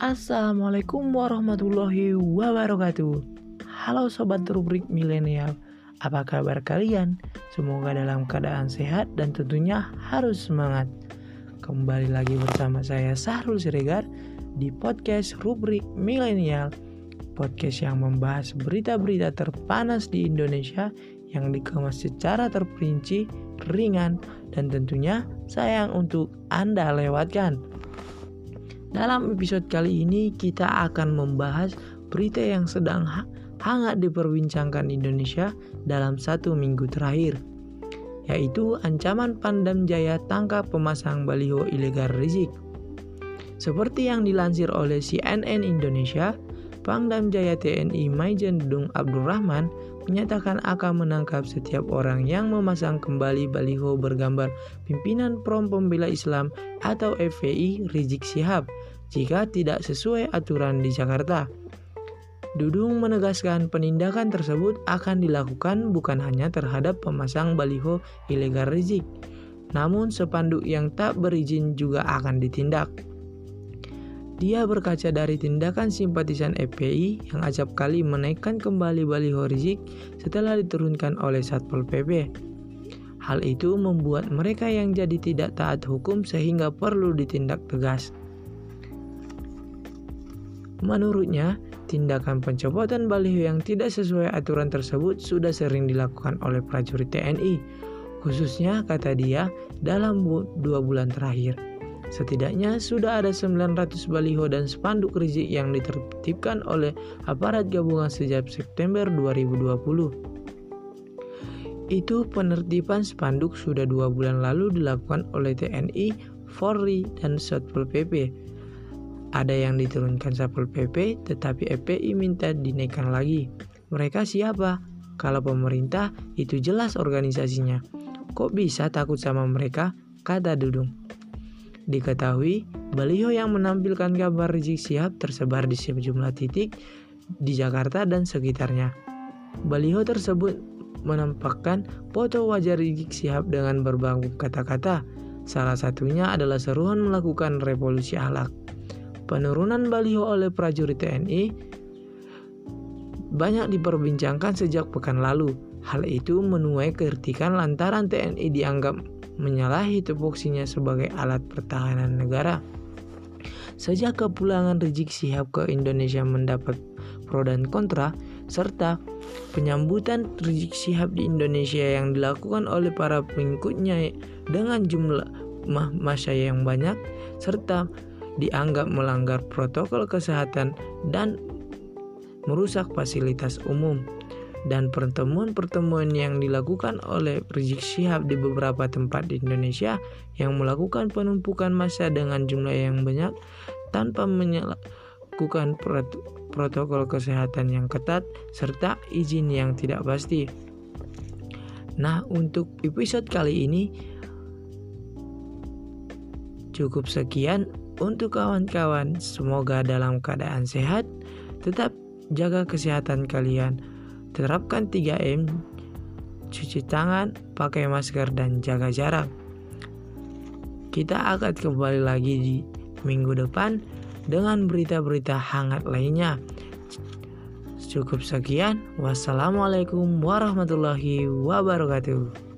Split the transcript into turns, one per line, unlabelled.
Assalamualaikum warahmatullahi wabarakatuh. Halo sobat rubrik milenial, apa kabar kalian? Semoga dalam keadaan sehat dan tentunya harus semangat. Kembali lagi bersama saya Sahrul Siregar di podcast rubrik milenial. Podcast yang membahas berita-berita terpanas di Indonesia yang dikemas secara terperinci, ringan, dan tentunya sayang untuk Anda lewatkan. Dalam episode kali ini kita akan membahas berita yang sedang hangat diperbincangkan Indonesia dalam satu minggu terakhir, yaitu ancaman Pandam Jaya tangkap pemasang baliho ilegal Rizik. Seperti yang dilansir oleh CNN Indonesia, Pangdam Jaya TNI Maijen Dudung Abdurrahman menyatakan akan menangkap setiap orang yang memasang kembali baliho bergambar pimpinan Prom Pembela Islam atau FPI Rizik Sihab jika tidak sesuai aturan di Jakarta. Dudung menegaskan penindakan tersebut akan dilakukan bukan hanya terhadap pemasang baliho ilegal Rizik, namun sepanduk yang tak berizin juga akan ditindak. Dia berkaca dari tindakan simpatisan FPI yang acap kali menaikkan kembali baliho Rizik setelah diturunkan oleh Satpol PP. Hal itu membuat mereka yang jadi tidak taat hukum sehingga perlu ditindak tegas. Menurutnya, tindakan pencopotan baliho yang tidak sesuai aturan tersebut sudah sering dilakukan oleh prajurit TNI, khususnya kata dia dalam dua bulan terakhir. Setidaknya sudah ada 900 baliho dan spanduk rizik yang ditertibkan oleh aparat gabungan sejak September 2020. Itu penertiban spanduk sudah dua bulan lalu dilakukan oleh TNI, Polri, dan Satpol PP. Ada yang diturunkan Satpol PP, tetapi FPI minta dinaikkan lagi. Mereka siapa? Kalau pemerintah itu jelas organisasinya. Kok bisa takut sama mereka? Kata Dudung. Diketahui, baliho yang menampilkan gambar Rizik Sihab tersebar di sejumlah titik di Jakarta dan sekitarnya. Baliho tersebut menampakkan foto wajah Rizik Sihab dengan berbagai kata-kata. Salah satunya adalah seruan melakukan revolusi ahlak. Penurunan baliho oleh prajurit TNI banyak diperbincangkan sejak pekan lalu. Hal itu menuai kritikan lantaran TNI dianggap menyalahi tupoksinya sebagai alat pertahanan negara. Sejak kepulangan Rizik Sihab ke Indonesia mendapat pro dan kontra, serta penyambutan Rizik Sihab di Indonesia yang dilakukan oleh para pengikutnya dengan jumlah masa yang banyak, serta dianggap melanggar protokol kesehatan dan merusak fasilitas umum dan pertemuan-pertemuan yang dilakukan oleh Rizik Syihab di beberapa tempat di Indonesia yang melakukan penumpukan massa dengan jumlah yang banyak tanpa melakukan protokol kesehatan yang ketat serta izin yang tidak pasti. Nah, untuk episode kali ini cukup sekian untuk kawan-kawan. Semoga dalam keadaan sehat, tetap jaga kesehatan kalian Terapkan 3M, cuci tangan, pakai masker, dan jaga jarak. Kita akan kembali lagi di minggu depan dengan berita-berita hangat lainnya. Cukup sekian. Wassalamualaikum warahmatullahi wabarakatuh.